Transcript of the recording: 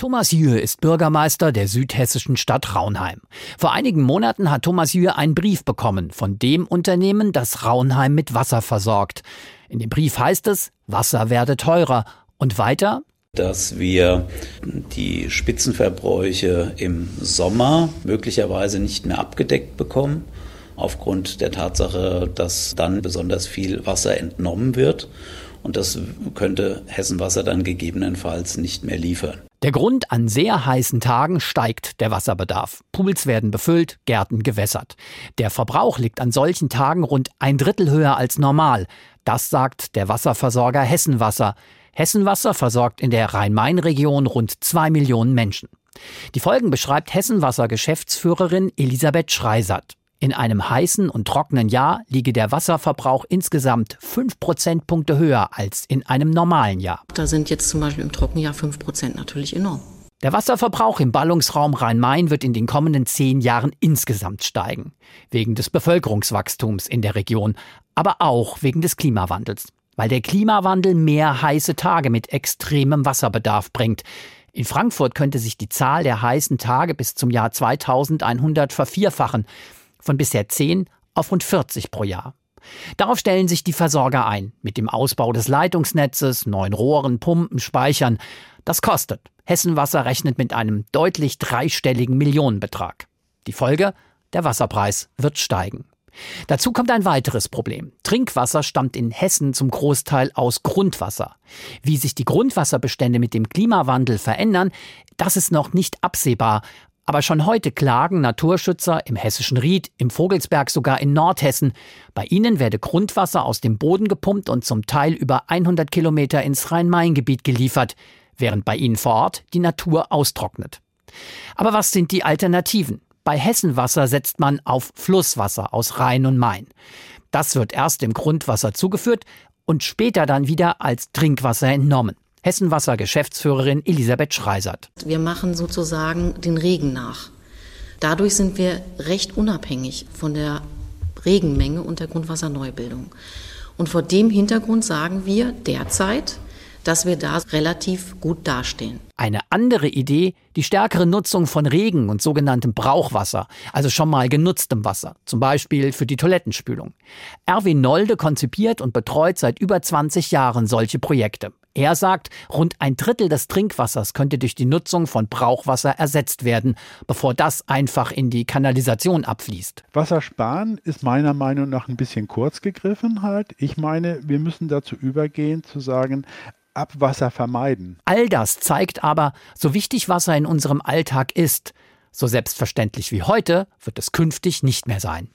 Thomas Jühe ist Bürgermeister der südhessischen Stadt Raunheim. Vor einigen Monaten hat Thomas Jühe einen Brief bekommen von dem Unternehmen, das Raunheim mit Wasser versorgt. In dem Brief heißt es, Wasser werde teurer. Und weiter, dass wir die Spitzenverbräuche im Sommer möglicherweise nicht mehr abgedeckt bekommen, aufgrund der Tatsache, dass dann besonders viel Wasser entnommen wird. Und das könnte Hessenwasser dann gegebenenfalls nicht mehr liefern. Der Grund, an sehr heißen Tagen steigt der Wasserbedarf. Pools werden befüllt, Gärten gewässert. Der Verbrauch liegt an solchen Tagen rund ein Drittel höher als normal. Das sagt der Wasserversorger Hessenwasser. Hessenwasser versorgt in der Rhein-Main-Region rund zwei Millionen Menschen. Die Folgen beschreibt Hessenwasser-Geschäftsführerin Elisabeth Schreisert. In einem heißen und trockenen Jahr liege der Wasserverbrauch insgesamt fünf Prozentpunkte höher als in einem normalen Jahr. Da sind jetzt zum Beispiel im Trockenjahr fünf Prozent natürlich enorm. Der Wasserverbrauch im Ballungsraum Rhein-Main wird in den kommenden zehn Jahren insgesamt steigen. Wegen des Bevölkerungswachstums in der Region, aber auch wegen des Klimawandels. Weil der Klimawandel mehr heiße Tage mit extremem Wasserbedarf bringt. In Frankfurt könnte sich die Zahl der heißen Tage bis zum Jahr 2100 vervierfachen von bisher 10 auf rund 40 pro Jahr. Darauf stellen sich die Versorger ein, mit dem Ausbau des Leitungsnetzes, neuen Rohren, Pumpen, Speichern. Das kostet. Hessenwasser rechnet mit einem deutlich dreistelligen Millionenbetrag. Die Folge? Der Wasserpreis wird steigen. Dazu kommt ein weiteres Problem. Trinkwasser stammt in Hessen zum Großteil aus Grundwasser. Wie sich die Grundwasserbestände mit dem Klimawandel verändern, das ist noch nicht absehbar, aber schon heute klagen Naturschützer im hessischen Ried, im Vogelsberg sogar in Nordhessen. Bei ihnen werde Grundwasser aus dem Boden gepumpt und zum Teil über 100 Kilometer ins Rhein-Main-Gebiet geliefert, während bei ihnen vor Ort die Natur austrocknet. Aber was sind die Alternativen? Bei Hessenwasser setzt man auf Flusswasser aus Rhein und Main. Das wird erst dem Grundwasser zugeführt und später dann wieder als Trinkwasser entnommen. Hessenwasser Geschäftsführerin Elisabeth Schreisert. Wir machen sozusagen den Regen nach. Dadurch sind wir recht unabhängig von der Regenmenge und der Grundwasserneubildung. Und vor dem Hintergrund sagen wir derzeit, dass wir da relativ gut dastehen. Eine andere Idee, die stärkere Nutzung von Regen und sogenanntem Brauchwasser, also schon mal genutztem Wasser, zum Beispiel für die Toilettenspülung. Erwin Nolde konzipiert und betreut seit über 20 Jahren solche Projekte. Er sagt, rund ein Drittel des Trinkwassers könnte durch die Nutzung von Brauchwasser ersetzt werden, bevor das einfach in die Kanalisation abfließt. Wassersparen ist meiner Meinung nach ein bisschen kurz gegriffen halt. Ich meine, wir müssen dazu übergehen zu sagen, Abwasser vermeiden. All das zeigt aber, so wichtig Wasser in unserem Alltag ist, so selbstverständlich wie heute wird es künftig nicht mehr sein.